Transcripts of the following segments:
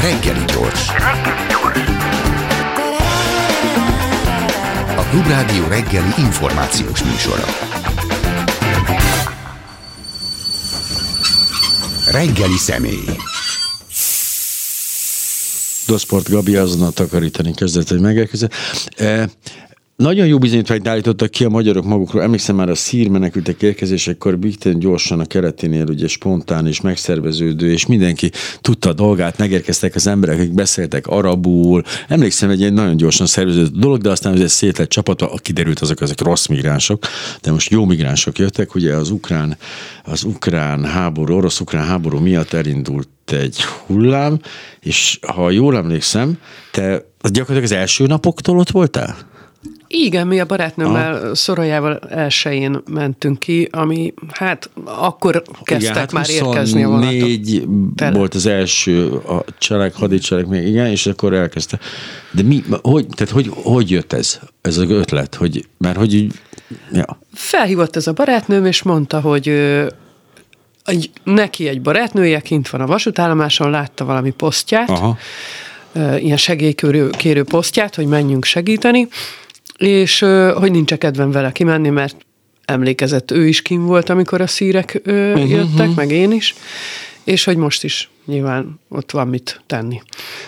Reggeli gyors. A Klubrádió reggeli információs műsora. Reggeli személy. Doszport Gabi azonnal takarítani kezdett, hogy megelkezett. Nagyon jó bizonyítványt állítottak ki a magyarok magukról. Emlékszem már a szír menekültek érkezésekor Bigten gyorsan a kereténél ugye spontán és megszerveződő, és mindenki tudta a dolgát, megérkeztek az emberek, akik beszéltek arabul. Emlékszem, egy nagyon gyorsan szerveződött dolog, de aztán ez szét lett csapatva, kiderült azok, azok rossz migránsok, de most jó migránsok jöttek, ugye az ukrán, az ukrán háború, orosz-ukrán háború miatt elindult egy hullám, és ha jól emlékszem, te gyakorlatilag az első napoktól ott voltál? Igen, mi a barátnőmmel Aha. Szorajával elsőjén mentünk ki, ami hát akkor kezdtek igen, hát már érkezni a vonatok. Négy volt az első a cselek, hadicselek még, igen, és akkor elkezdte. De mi, hogy, tehát hogy, hogy jött ez, ez az ötlet, hogy, mert hogy így, ja. Felhívott ez a barátnőm, és mondta, hogy egy, neki egy barátnője kint van a vasútállomáson, látta valami posztját, Aha. ilyen segélykérő kérő posztját, hogy menjünk segíteni, és hogy nincs kedvem vele kimenni, mert emlékezett, ő is kim volt, amikor a szírek uh-huh. jöttek, meg én is, és hogy most is nyilván ott van mit tenni.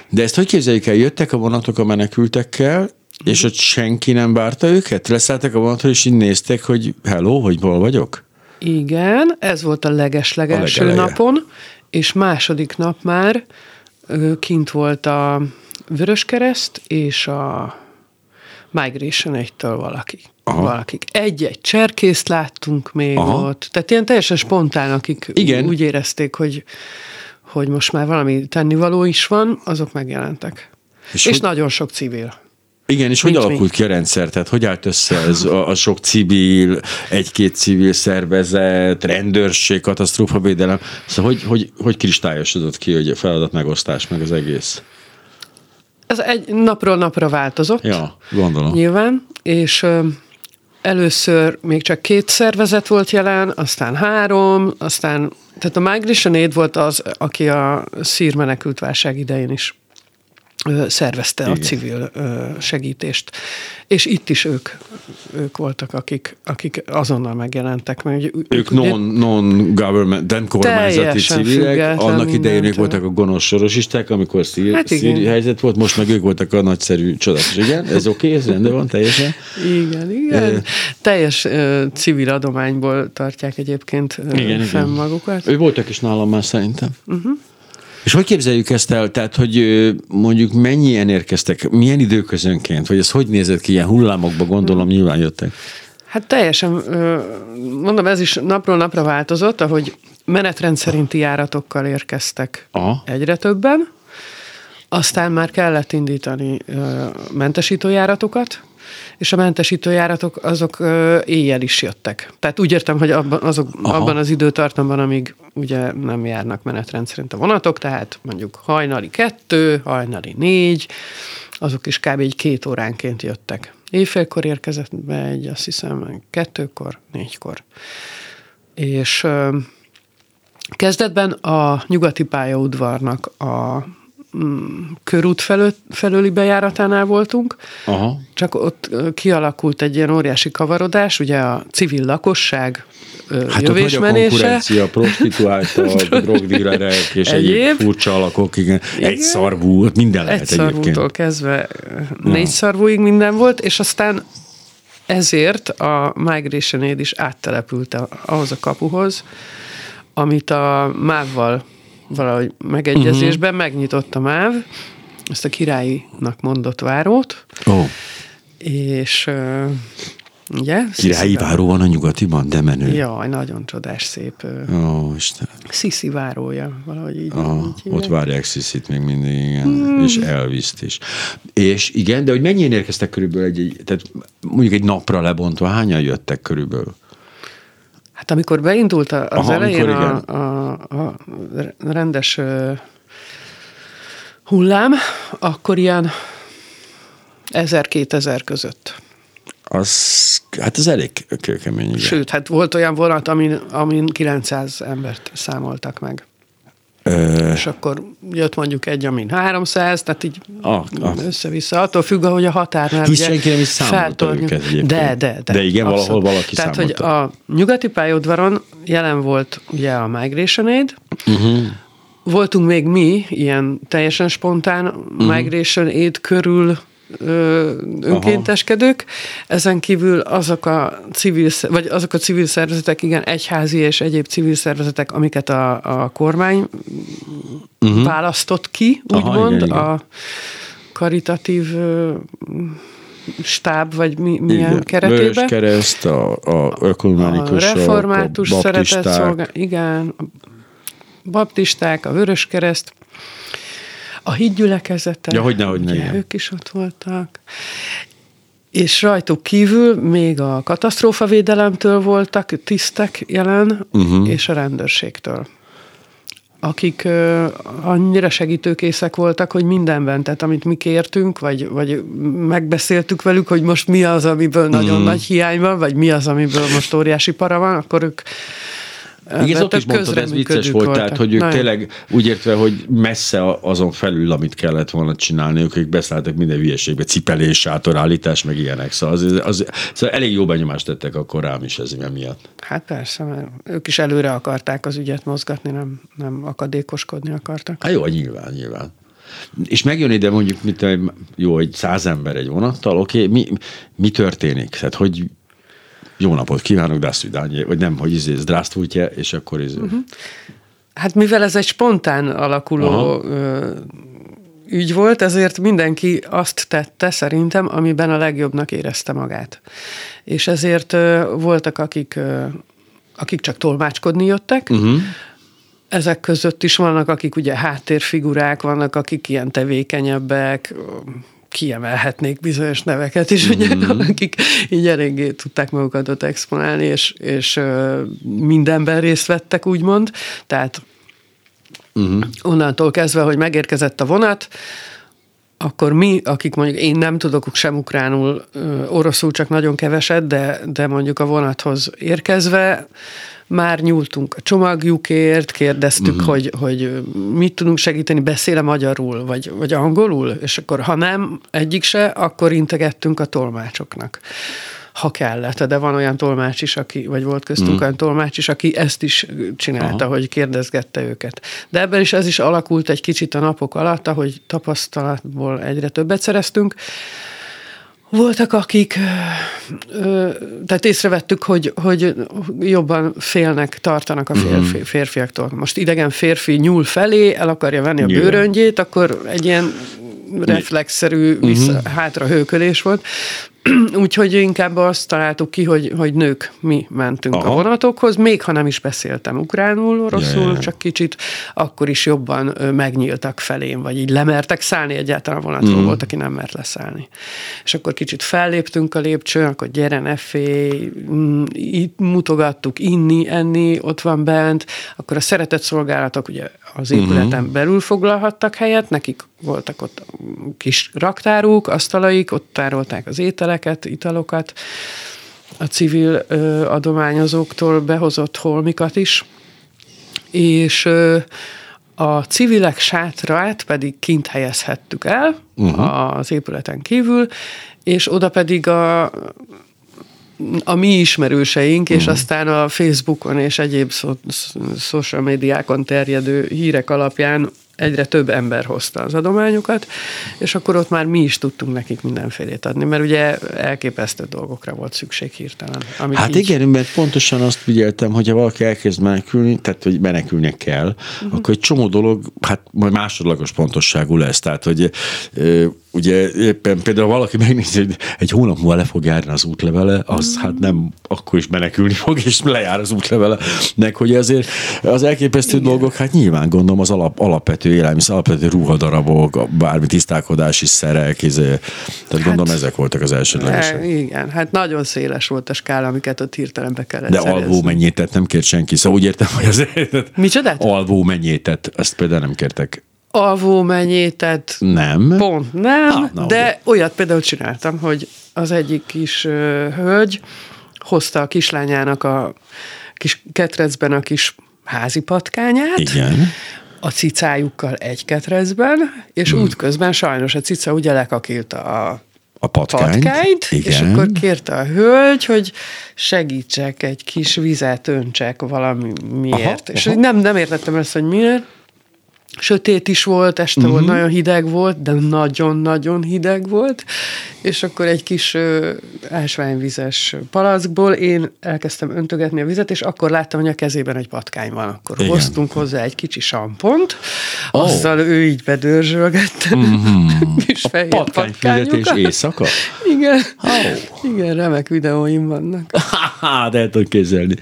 De ezt hogy képzeljük el? Jöttek a vonatok a menekültekkel, és ott senki nem várta őket? Leszálltak a vonatról, és így néztek, hogy hello, hogy hol vagyok? Igen, ez volt a leges-legelső napon, és második nap már kint volt a Vöröskereszt és a Migration egytől valaki. Aha. valakik. Egy-egy cserkészt láttunk még Aha. ott. Tehát ilyen teljesen spontán, akik Igen. úgy érezték, hogy, hogy most már valami tennivaló is van, azok megjelentek. És, és hogy... nagyon sok civil. Igen, és Nincs hogy alakult mi? ki a rendszer? Tehát hogy állt össze ez a, a sok civil, egy-két civil szervezet, rendőrség, katasztrófavédelem? Szóval hogy, hogy, hogy kristályosodott ki hogy a feladat megosztás meg az egész? Ez egy napról napra változott. Ja, gondolom. Nyilván, és először még csak két szervezet volt jelen, aztán három, aztán, tehát a Migration Aid volt az, aki a szír menekült válság idején is szervezte Igen. a civil segítést. És itt is ők, ők voltak, akik, akik azonnal megjelentek. Mert ők ők non, non-government, nem kormányzati civilek, annak idején ők voltak a gonosz sorosisták, amikor szír, hát szír helyzet volt, most meg ők voltak a nagyszerű csodás. Igen, ez oké, okay, ez rendben van, teljesen. Igen, igen. Teljes civil adományból tartják egyébként igen, fenn igen. magukat. Ő voltak is nálam már szerintem. Uh-huh. És hogy képzeljük ezt el? Tehát, hogy mondjuk mennyien érkeztek, milyen időközönként, vagy ez hogy nézett ki, ilyen hullámokba gondolom nyilván jöttek? Hát teljesen, mondom, ez is napról napra változott, ahogy menetrend szerinti járatokkal érkeztek Aha. egyre többen, aztán már kellett indítani mentesítőjáratokat, és a mentesítőjáratok azok éjjel is jöttek. Tehát úgy értem, hogy abban, azok, abban az időtartamban, amíg ugye nem járnak menetrend szerint a vonatok, tehát mondjuk hajnali kettő, hajnali négy, azok is kb. egy két óránként jöttek. Éjfélkor érkezett be egy, azt hiszem, kettőkor, négykor. És kezdetben a nyugati pályaudvarnak a körút felől, felőli bejáratánál voltunk, Aha. csak ott kialakult egy ilyen óriási kavarodás, ugye a civil lakosság hát jövésmenése. Hát a konkurencia, prostituáltak, drogdílerek és egyéb, egyéb furcsa alakok, igen. igen. Egy szarvú, minden lehet egy szarvútól kezdve négy szarvúig minden volt, és aztán ezért a Migration Aid is áttelepült ahhoz a kapuhoz, amit a MÁV-val valahogy megegyezésben uh-huh. megnyitott a MÁV, ezt a királyinak mondott várót. Oh. És ugye? Királyi váró van a nyugatiban, de menő. Jaj, nagyon csodás, szép. Ó, Isten. Sziszi várója, valahogy így. Oh, így ott várják Sziszit még mindig, igen. Mm. És elviszt is. És igen, de hogy mennyien érkeztek körülbelül egy, egy, tehát mondjuk egy napra lebontva, hányan jöttek körülbelül? Hát amikor beindult az Aha, elején a, a, a rendes hullám, akkor ilyen 1000-2000 között. Az, hát ez elég kőkemény. Igen. Sőt, hát volt olyan vonat, amin, amin 900 embert számoltak meg. Ö, és akkor jött mondjuk egy, amin 300, tehát így ah, ah. össze-vissza, attól függ, ahogy a határnál Hisz senki nem is számolta őket egyébként. De, de, de. De igen, abszolút. valahol valaki Tehát, számolta. hogy a nyugati pályaudvaron jelen volt ugye a Migration Aid, uh-huh. voltunk még mi, ilyen teljesen spontán uh-huh. Migration Aid körül önkénteskedők. Aha. Ezen kívül azok a civil, vagy azok a civil szervezetek, igen, egyházi és egyéb civil szervezetek, amiket a, a kormány uh-huh. választott ki, úgymond, a karitatív stáb, vagy mi, milyen igen. keretében. Vörös kereszt, a, a ökumenikusok, a református a szeretett szolgál, igen, a baptisták, a vörös kereszt, a hídgyülekezete. Ja, hogy ne, hogy ne, Ők is ott voltak. És rajtuk kívül még a katasztrófavédelemtől voltak tisztek jelen, uh-huh. és a rendőrségtől akik uh, annyira segítőkészek voltak, hogy mindenben, tehát amit mi kértünk, vagy, vagy megbeszéltük velük, hogy most mi az, amiből nagyon mm. nagy hiány van, vagy mi az, amiből most óriási para van, akkor ők igen, ez ott is mondtad, ez vicces volt, tehát hogy ők tényleg úgy értve, hogy messze azon felül, amit kellett volna csinálni, ők, ők beszálltak minden hülyeségbe, cipelés, sátorállítás, meg ilyenek. Szóval, az, az, szóval elég jó benyomást tettek akkor rám is ez miatt. Hát persze, mert ők is előre akarták az ügyet mozgatni, nem, nem akadékoskodni akartak. Hát jó, nyilván, nyilván. És megjön ide mondjuk, mit, jó, egy száz ember egy vonattal, oké, okay, mi, mi történik? Tehát hogy jó napot kívánok, de vagy nem, hogy izé, zdravstvujte, és akkor izé. Uh-huh. Hát mivel ez egy spontán alakuló Aha. ügy volt, ezért mindenki azt tette szerintem, amiben a legjobbnak érezte magát. És ezért voltak, akik, akik csak tolmácskodni jöttek, uh-huh. Ezek között is vannak, akik ugye háttérfigurák, vannak, akik ilyen tevékenyebbek, kiemelhetnék bizonyos neveket is, ugye, mm-hmm. akik így eléggé tudták magukat ott exponálni, és, és mindenben részt vettek, úgymond. Tehát uh-huh. onnantól kezdve, hogy megérkezett a vonat, akkor mi, akik mondjuk én nem tudok sem ukránul, oroszul csak nagyon keveset, de, de mondjuk a vonathoz érkezve, már nyúltunk a csomagjukért, kérdeztük, uh-huh. hogy, hogy mit tudunk segíteni, beszéle magyarul, vagy, vagy angolul, és akkor ha nem, egyik se, akkor integettünk a tolmácsoknak ha kellett, de van olyan tolmács is, aki, vagy volt köztünk mm. olyan tolmács is, aki ezt is csinálta, Aha. hogy kérdezgette őket. De ebben is ez is alakult egy kicsit a napok alatt, ahogy tapasztalatból egyre többet szereztünk, voltak, akik, tehát észrevettük, hogy, hogy jobban félnek, tartanak a férfi, mhm. férfiaktól. Most idegen férfi nyúl felé, el akarja venni a bőröngyét, akkor egy ilyen reflexzerű vissza, uh-huh. hátra hőkölés volt. Úgyhogy inkább azt találtuk ki, hogy, hogy nők mi mentünk Aha. a vonatokhoz, még ha nem is beszéltem ukránul, oroszul, yeah. csak kicsit, akkor is jobban megnyíltak felém, vagy így lemertek szállni egyáltalán a vonatról, mm. volt, aki nem mert leszállni. És akkor kicsit felléptünk a lépcsőn, akkor gyere, ne félj, mm, itt mutogattuk, inni, enni, ott van bent, akkor a szeretett szolgálatok ugye az épületen uh-huh. belül foglalhattak helyet, nekik voltak ott kis raktáruk, asztalaik, ott tárolták az ételeket, italokat, a civil ö, adományozóktól behozott holmikat is, és ö, a civilek sátrát pedig kint helyezhettük el uh-huh. az épületen kívül, és oda pedig a a mi ismerőseink, és uh-huh. aztán a Facebookon és egyéb social médiákon terjedő hírek alapján egyre több ember hozta az adományokat, és akkor ott már mi is tudtunk nekik mindenfélét adni, mert ugye elképesztő dolgokra volt szükség hirtelen. Hát így... igen, mert pontosan azt figyeltem, hogy ha valaki elkezd menekülni, tehát hogy menekülnie kell, uh-huh. akkor egy csomó dolog, hát majd másodlagos pontosságú lesz, tehát hogy ugye éppen például valaki megnézi, hogy egy hónap múlva le fog járni az útlevele, az mm. hát nem akkor is menekülni fog, és lejár az útlevele. Nek, hogy azért az elképesztő Igen. dolgok, hát nyilván gondolom az alap, alapvető élelmiszer, alapvető ruhadarabok, bármi tisztálkodási szerek, izé, tehát hát, gondolom ezek voltak az elsődlegesek. Igen, hát nagyon széles volt a skála, amiket ott hirtelen be kellett De szerezni. alvó mennyétet nem kért senki, szóval úgy értem, hogy azért... Micsodát? Alvó mennyétet, ezt például nem kértek alvó menyétet. Nem. Pont nem, ah, na, de ugye. olyat például csináltam, hogy az egyik kis uh, hölgy hozta a kislányának a kis ketrecben a kis házi patkányát. Igen. A cicájukkal egy ketrecben, és hmm. útközben sajnos a cica ugye lekakilta a a patkányt, patkányt igen. és akkor kérte a hölgy, hogy segítsek egy kis vizet öntsek valamiért. Aha, és aha. nem, nem értettem ezt, hogy miért, sötét is volt, este uh-huh. volt, mhm. nagyon hideg volt, de nagyon-nagyon hideg volt, és akkor egy kis ö, ásványvizes palackból én elkezdtem öntögetni a vizet, és akkor láttam, hogy a kezében egy patkány van. Akkor Igen. hoztunk hozzá egy kicsi sampont, oh. azzal ő így bedörzsölgette uh-huh. kis fehér patkányfizetés éjszaka? Igen. Oh. Igen, remek videóim vannak. de el tudok kézelni.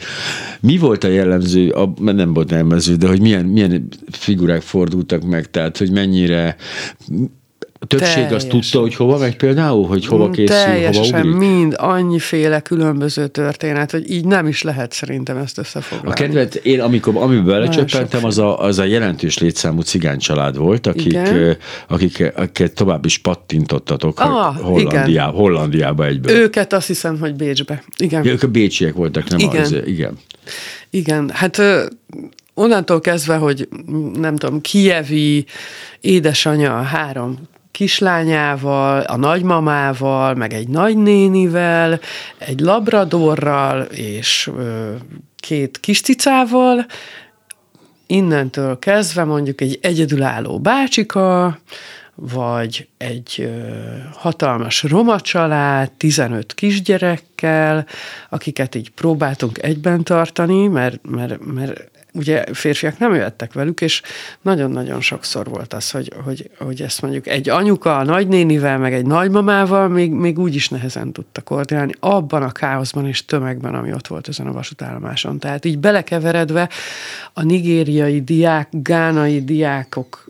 Mi volt a jellemző, a, nem volt jellemző, de hogy milyen, milyen figurák fordultak meg, tehát hogy mennyire a többség Teljesen. azt tudta, hogy hova megy például, hogy hova mm, készül, Teljesen, hova ugrik? mind, annyiféle különböző történet, hogy így nem is lehet szerintem ezt összefoglalni. A kedvet, én amikor, amiben belecsöppentem, az a, az a jelentős létszámú cigány család volt, akik, igen. akik, akiket tovább is pattintottatok ah, Hollandiába, Hollandiába egyből. Őket azt hiszem, hogy Bécsbe. Igen. Ja, ők a bécsiek voltak, nem igen. az. Igen. Igen, hát onnantól kezdve, hogy nem tudom, kievi édesanyja három kislányával, a nagymamával, meg egy nagynénivel, egy labradorral és ö, két kiscicával, innentől kezdve mondjuk egy egyedülálló bácsika, vagy egy ö, hatalmas roma család, 15 kisgyerekkel, akiket így próbáltunk egyben tartani, mert, mert, mert ugye férfiak nem jöttek velük, és nagyon-nagyon sokszor volt az, hogy, hogy, hogy ezt mondjuk egy anyuka a nagynénivel, meg egy nagymamával még, még úgy is nehezen tudta koordinálni abban a káoszban és tömegben, ami ott volt ezen a vasútállomáson. Tehát így belekeveredve a nigériai diák, gánai diákok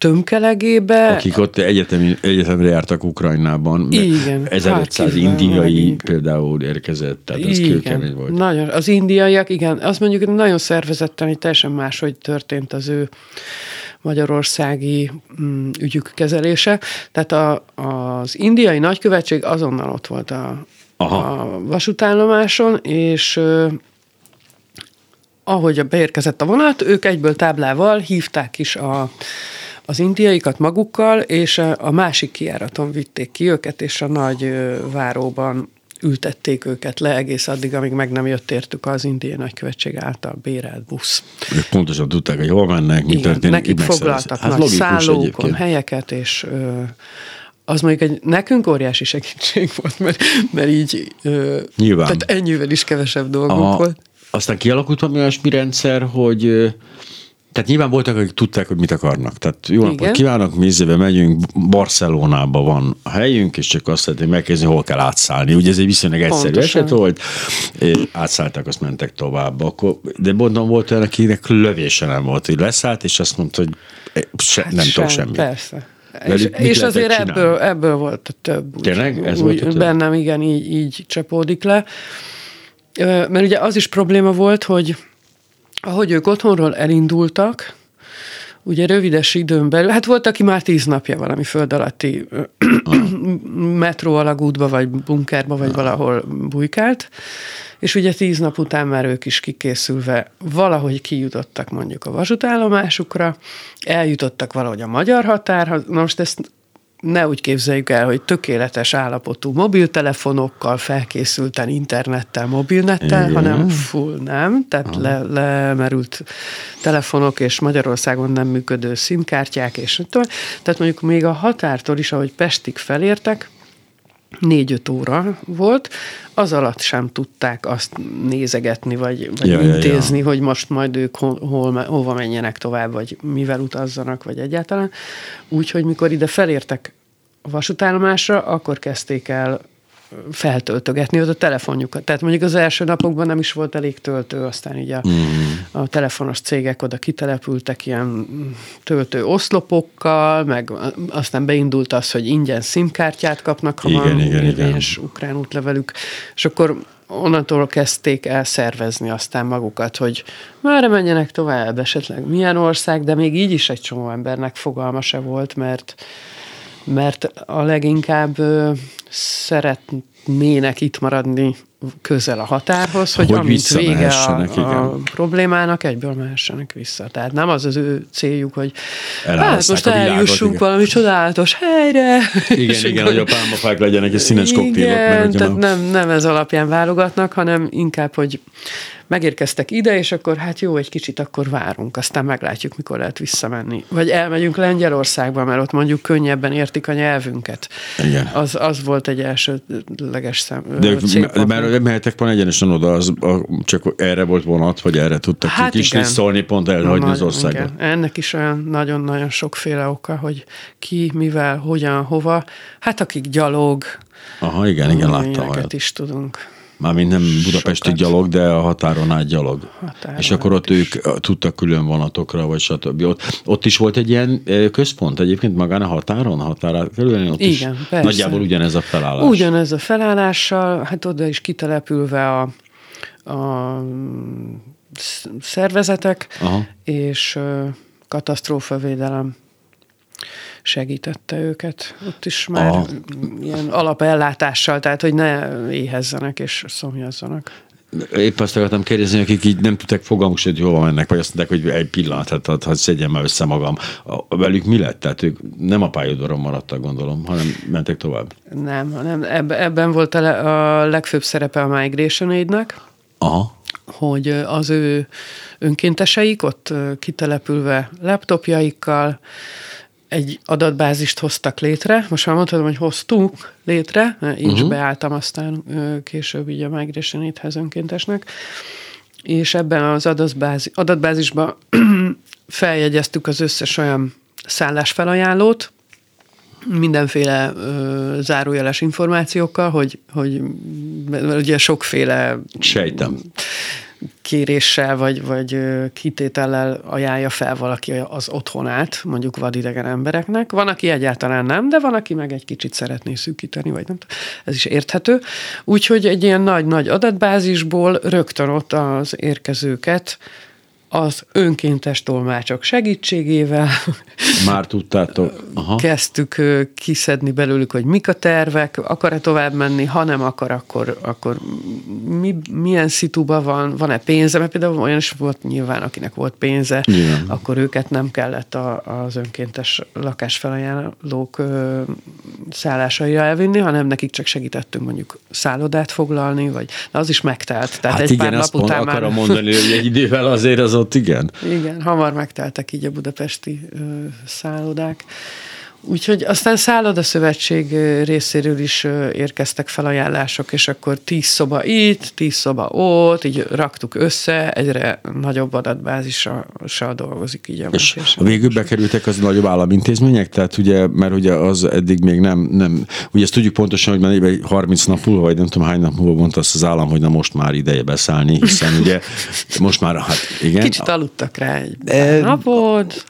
tömkelegébe. Akik ott egyetemi, egyetemre jártak Ukrajnában. Igen. 1500 hát, indiai például érkezett, tehát ez kőkemény volt. Nagyon. Az indiaiak, igen, azt mondjuk nagyon szervezetten, hogy teljesen máshogy történt az ő magyarországi mm, ügyük kezelése. Tehát a, az indiai nagykövetség azonnal ott volt a, a vasútállomáson, és ahogy beérkezett a vonat, ők egyből táblával hívták is a az indiaikat magukkal, és a másik kiáraton vitték ki őket, és a nagy váróban ültették őket le egész addig, amíg meg nem jött értük az indiai nagykövetség által bérelt busz. Ők pontosan tudták, hogy hol mennek, mi történik. Nekik foglaltak hát nagy szállókon helyeket, és ö, az mondjuk egy, nekünk óriási segítség volt, mert, mert így Nyilván. tehát ennyivel is kevesebb dolgunk Aha. volt. Aztán kialakult valami olyasmi rendszer, hogy tehát nyilván voltak, akik tudták, hogy mit akarnak. Tehát jó napot Igen. kívánok, mi izébe megyünk, Barcelonába van a helyünk, és csak azt szeretnék megkezdeni, hol kell átszállni. Ugye ez egy viszonylag egyszerű Pontosan. eset volt, átszálltak, azt mentek tovább. Akkor, de mondom, volt olyan, akinek lövése nem volt, hogy leszállt, és azt mondta, hogy se, hát nem sem, tudok semmit. Persze. és, és azért ebből, ebből volt a több. Tényleg? Ez úgy, volt a több? Bennem igen, így, így csapódik le. Mert ugye az is probléma volt, hogy ahogy ők otthonról elindultak, ugye rövides időn belül, hát volt, aki már tíz napja valami föld alatti metró alagútba, vagy bunkerba, vagy valahol bujkált, és ugye tíz nap után már ők is kikészülve valahogy kijutottak mondjuk a vasútállomásukra, eljutottak valahogy a magyar határhoz, na most ezt ne úgy képzeljük el, hogy tökéletes állapotú mobiltelefonokkal, felkészülten internettel, mobilnettel, Igen. hanem full nem, tehát le, lemerült telefonok és Magyarországon nem működő szimkártyák, és tehát mondjuk még a határtól is, ahogy Pestig felértek, négy-öt óra volt, az alatt sem tudták azt nézegetni, vagy, vagy ja, intézni, ja, ja. hogy most majd ők hol, hol, hova menjenek tovább, vagy mivel utazzanak, vagy egyáltalán. Úgyhogy mikor ide felértek a vasútállomásra, akkor kezdték el feltöltögetni ott a telefonjukat. Tehát mondjuk az első napokban nem is volt elég töltő, aztán így a, mm. a telefonos cégek oda kitelepültek ilyen töltő oszlopokkal, meg aztán beindult az, hogy ingyen szimkártyát kapnak, ha igen, van igen, érvényes igen. ukrán útlevelük, és akkor onnantól kezdték el szervezni aztán magukat, hogy már menjenek tovább, esetleg milyen ország, de még így is egy csomó embernek fogalma se volt, mert mert a leginkább szeretnének itt maradni közel a határhoz, hogy, hogy amint vége a, a problémának, egyből mehessenek vissza. Tehát nem az az ő céljuk, hogy hát most eljussunk igen. valami csodálatos helyre. Igen, igen, hogy a pálmafák legyenek és színes koktélok. Igen, tehát nem, nem ez alapján válogatnak, hanem inkább, hogy megérkeztek ide, és akkor hát jó, egy kicsit akkor várunk, aztán meglátjuk, mikor lehet visszamenni. Vagy elmegyünk Lengyelországba, mert ott mondjuk könnyebben értik a nyelvünket. Igen. Az, az volt egy elsőleges szem. De célpont. mert mehetek van egyenesen oda, az, a, csak erre volt vonat, vagy erre tudtak hát kis szólni, pont elhagyni az országot. Igen. Ennek is olyan nagyon-nagyon sokféle oka, hogy ki, mivel, hogyan, hova. Hát akik gyalog, Aha, igen, igen, láttam. is tudunk. Mármint nem budapesti Sokat. gyalog, de a határon át gyalog. Határon és akkor ott is. ők tudtak külön vonatokra, vagy stb. Ott, ott is volt egy ilyen központ egyébként magán a határon, határát kerülni? Ott Igen, is persze. Nagyjából ugyanez a felállás. Ugyanez a felállással, hát oda is kitelepülve a, a szervezetek, Aha. és katasztrófavédelem segítette őket. Ott is már Aha. ilyen alapellátással, tehát hogy ne éhezzenek és szomjazzanak. Épp azt akartam kérdezni, akik így nem tudták fogalmuk hogy hova mennek, vagy azt mondták, hogy egy pillanat, hát, hát, hát szedjem már össze magam. A, velük mi lett? Tehát ők nem a pályadoron maradtak, gondolom, hanem mentek tovább. Nem, hanem ebben volt a, a legfőbb szerepe a Migration Aid-nek. Aha hogy az ő önkénteseik ott kitelepülve laptopjaikkal, egy adatbázist hoztak létre. Most már mondhatom, hogy hoztunk létre, én uh-huh. is beálltam aztán később így a Migration Aid-hez önkéntesnek, és ebben az adatbázis, adatbázisban feljegyeztük az összes olyan szállásfelajánlót, mindenféle ö, zárójeles információkkal, hogy, hogy ugye sokféle Sejtem kéréssel vagy, vagy kitétellel ajánlja fel valaki az otthonát, mondjuk vadidegen embereknek. Van, aki egyáltalán nem, de van, aki meg egy kicsit szeretné szűkíteni, vagy nem Ez is érthető. Úgyhogy egy ilyen nagy-nagy adatbázisból rögtön ott az érkezőket az önkéntes tolmácsok segítségével. Már tudtátok. Aha. Kezdtük kiszedni belőlük, hogy mik a tervek, akar-e tovább menni, ha nem akar, akkor, akkor mi, milyen szituba van, van-e pénze, mert például olyan is volt nyilván, akinek volt pénze, Igen. akkor őket nem kellett a, az önkéntes lakásfelajánlók szállásaira elvinni, hanem nekik csak segítettünk mondjuk szállodát foglalni, vagy az is megtelt. Tehát hát egy igen, pár nap után már... akarom mondani, hogy egy idővel azért az ott igen. Igen, hamar megteltek így a budapesti ö, szállodák. Úgyhogy aztán Szálloda Szövetség részéről is érkeztek felajánlások, és akkor tíz szoba itt, tíz szoba ott, így raktuk össze, egyre nagyobb adatbázissal dolgozik így a És a végül bekerültek az nagyobb államintézmények? Tehát ugye, mert ugye az eddig még nem, nem ugye ezt tudjuk pontosan, hogy már 30 nap múlva, vagy nem tudom hány nap múlva mondta azt az állam, hogy na most már ideje beszállni, hiszen ugye most már, hát igen. Kicsit aludtak rá egy e, napot.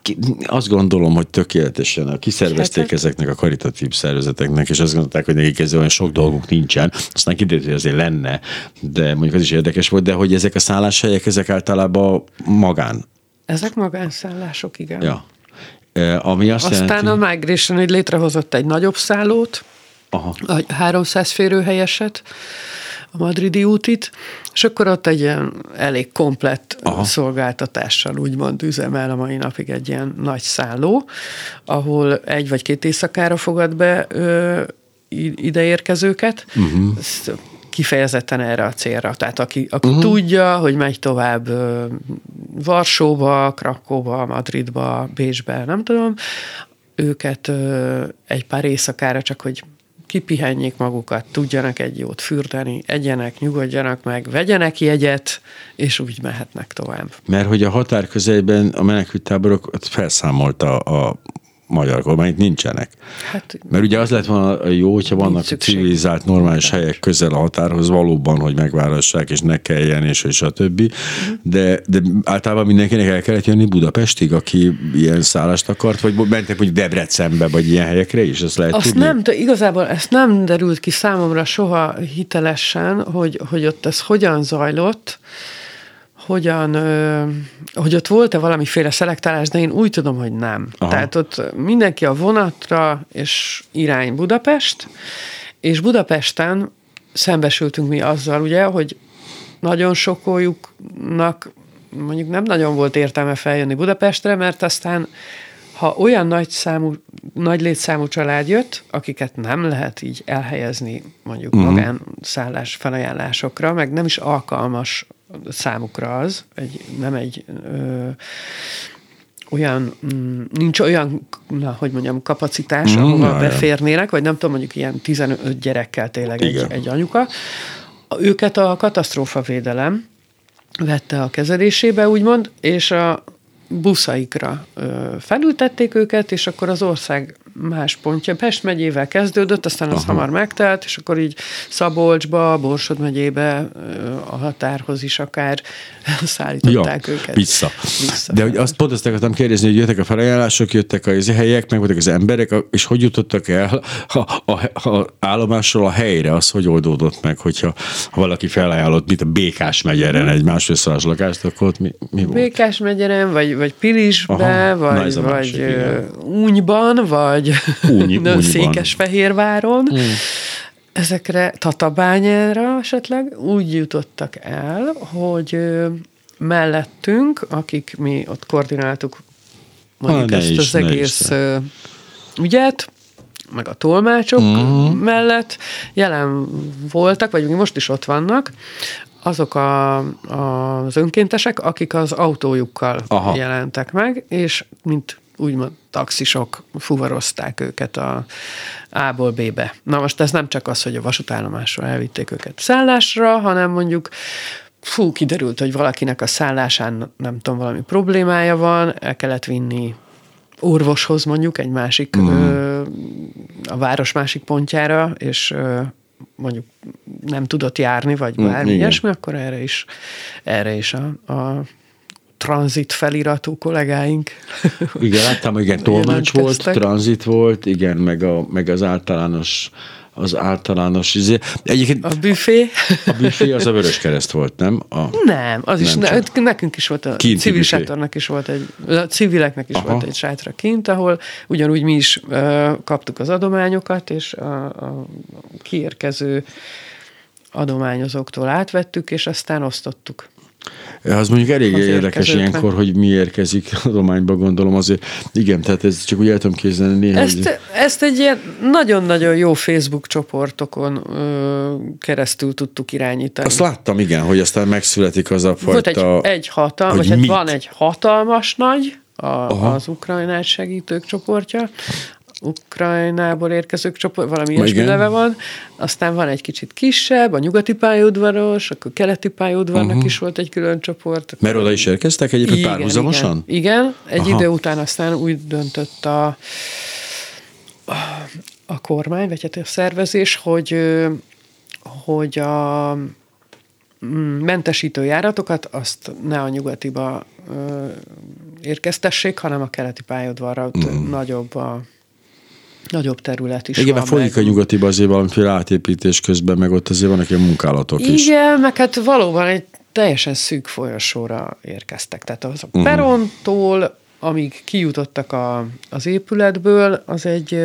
Azt gondolom, hogy tökéletesen a kiszervezés tervezték ezeknek a karitatív szervezeteknek, és azt gondolták, hogy nekik ez olyan sok dolguk nincsen. Aztán kiderült, hogy azért lenne, de mondjuk az is érdekes volt, de hogy ezek a szálláshelyek, ezek általában magán. Ezek magánszállások, igen. Ja. E, ami azt Aztán jelenti, a Migration létrehozott egy nagyobb szállót, Aha. 300 férőhelyeset, a madridi útit, és akkor ott egy ilyen elég komplett Aha. szolgáltatással úgymond üzemel a mai napig egy ilyen nagy szálló, ahol egy vagy két éjszakára fogad be ö, ideérkezőket, uh-huh. kifejezetten erre a célra. Tehát aki, aki uh-huh. tudja, hogy megy tovább Varsóba, Krakóba, Madridba, Bécsbe, nem tudom, őket egy pár éjszakára csak, hogy kipihenjék magukat, tudjanak egy jót fürdeni, egyenek, nyugodjanak meg, vegyenek jegyet, és úgy mehetnek tovább. Mert hogy a határ közelben a menekülttáborok felszámolta a magyar kormányt nincsenek. Hát, Mert ugye az lett volna jó, hogyha vannak civilizált, normális helyek közel a határhoz valóban, hogy megválassák, és ne kelljen, és, és a többi. De, de általában mindenkinek el kellett jönni Budapestig, aki ilyen szállást akart, vagy mentek hogy Debrecenbe, vagy ilyen helyekre is, ezt lehet Azt tudni? nem, de igazából ezt nem derült ki számomra soha hitelesen, hogy, hogy ott ez hogyan zajlott, hogyan, hogy ott volt-e valamiféle szelektálás, de én úgy tudom, hogy nem. Aha. Tehát ott mindenki a vonatra, és irány Budapest, és Budapesten szembesültünk mi azzal, ugye, hogy nagyon sokoljuknak mondjuk nem nagyon volt értelme feljönni Budapestre, mert aztán ha olyan nagy, számú, nagy létszámú család jött, akiket nem lehet így elhelyezni mondjuk uh-huh. magánszállás felajánlásokra, meg nem is alkalmas számukra az, egy, nem egy ö, olyan, mm, nincs olyan, na, hogy mondjam, kapacitás, mm, ahova beférnének, vagy nem tudom, mondjuk ilyen 15 gyerekkel tényleg egy, egy anyuka. Őket a katasztrófavédelem vette a kezelésébe, úgymond, és a buszaikra felültették őket, és akkor az ország más pontja. Pest megyével kezdődött, aztán az Aha. hamar megtelt, és akkor így Szabolcsba, Borsod megyébe, a határhoz is akár szállították ja, őket. Vissza. vissza. De hogy azt pont azt akartam kérdezni, hogy jöttek a felajánlások, jöttek a helyek, meg voltak az emberek, és hogy jutottak el a, a, a állomásról a helyre, az hogy oldódott meg, hogyha ha valaki felajánlott, mint a Békás megyeren egy másfél lakást, akkor ott mi, mi volt? Békás megyeren, vagy, vagy Pilisbe, Aha, vagy, vagy Únyban, vagy Úny, Székesfehérváron. Mm. Ezekre Tatabányára esetleg úgy jutottak el, hogy mellettünk, akik mi ott koordináltuk mondjuk ha, ezt is, az egész ügyet, meg a tolmácsok uh-huh. mellett jelen voltak, vagy most is ott vannak, azok a, a, az önkéntesek, akik az autójukkal Aha. jelentek meg, és mint úgymond taxisok fuvarozták őket a A-ból B-be. Na most ez nem csak az, hogy a vasútállomásról elvitték őket szállásra, hanem mondjuk fú, kiderült, hogy valakinek a szállásán nem tudom, valami problémája van, el kellett vinni orvoshoz mondjuk egy másik, mm. ö, a város másik pontjára, és ö, mondjuk nem tudott járni, vagy mm, bármi mm, ilyesmi, akkor erre is, erre is a, a tranzit feliratú kollégáink. Igen, láttam, igen, tolmács volt, tranzit volt, igen, meg, a, meg az általános az általános izé. Egyébként a büfé. A büfé az a Vörös Kereszt volt, nem? A, nem, az nem is, ne, nekünk is volt, a Kinti civil büfé. sátornak is volt egy, a civileknek is Aha. volt egy sátra kint, ahol ugyanúgy mi is uh, kaptuk az adományokat, és a, a kiérkező adományozóktól átvettük, és aztán osztottuk. Az mondjuk elég az érdekes ilyenkor, hogy mi érkezik adományba, gondolom azért. Igen, tehát ez csak úgy el tudom képzelni néha. Ezt, hogy... ezt egy ilyen nagyon-nagyon jó Facebook csoportokon ö, keresztül tudtuk irányítani. Azt láttam, igen, hogy aztán megszületik az a fajta... Volt egy, egy hatalmas, vagy hát van egy hatalmas nagy, a, az ukrajnát segítők csoportja, Ukrajnából érkezők csoport, valami ilyesmi neve van. Aztán van egy kicsit kisebb, a nyugati pályaudvaros, akkor keleti pályaudvarnak uh-huh. is volt egy külön csoport. Mert oda is érkeztek egyébként igen, párhuzamosan? Igen, igen. egy Aha. idő után aztán úgy döntött a, a, a kormány, vagy hát a szervezés, hogy, hogy a mm, mentesítő járatokat azt ne a nyugatiba érkeztessék, hanem a keleti pályaudvarra, mm. nagyobb a nagyobb terület is Igen, van. folyik meg. a nyugatiba azért valamiféle átépítés közben, meg ott azért vannak ilyen munkálatok Igen, is. Igen, meg hát valóban egy teljesen szűk folyosóra érkeztek. Tehát az a uh-huh. perontól, amíg kijutottak a, az épületből, az egy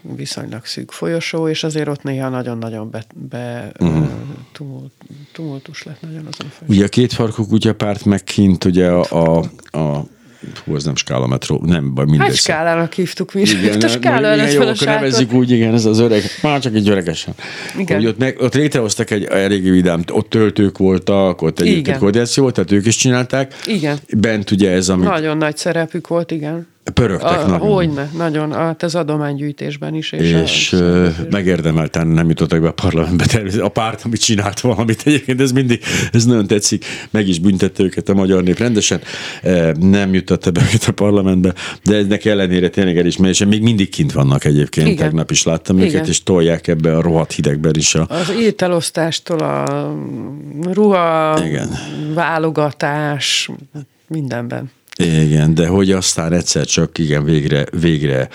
viszonylag szűk folyosó, és azért ott néha nagyon-nagyon be, be uh-huh. tumult, tumultus lett nagyon azon a folyosó. Ugye a két farkú kutyapárt meg kint ugye a, a, a hú, ez nem skála metró, nem, vagy mindegy. Hát skálának hívtuk mi. Igen, a skála előtt jó, akkor nevezzük úgy, igen, ez az öreg, már csak egy öregesen. Igen. Hogy ott, meg, ott létrehoztak egy elég vidám, ott töltők voltak, ott egyébként koordináció volt, tehát ők is csinálták. Igen. Bent ugye ez, ami... Nagyon nagy szerepük volt, igen. Pörögtek a, nagyon. Hogyne, nagyon. Hát ez adománygyűjtésben is. És, és a, megérdemelten nem jutottak be a parlamentbe. A párt, amit csinált valamit egyébként, ez mindig, ez nagyon tetszik. Meg is büntette őket a magyar nép rendesen. Nem jutotta be őket a parlamentbe, de ennek ellenére tényleg elismerése. Még mindig kint vannak egyébként. Igen. Tegnap is láttam Igen. őket, és tolják ebbe a rohadt hidegben is. A... Az ételosztástól a ruha, Igen. válogatás, mindenben. Igen, de hogy aztán egyszer csak igen, végre, végre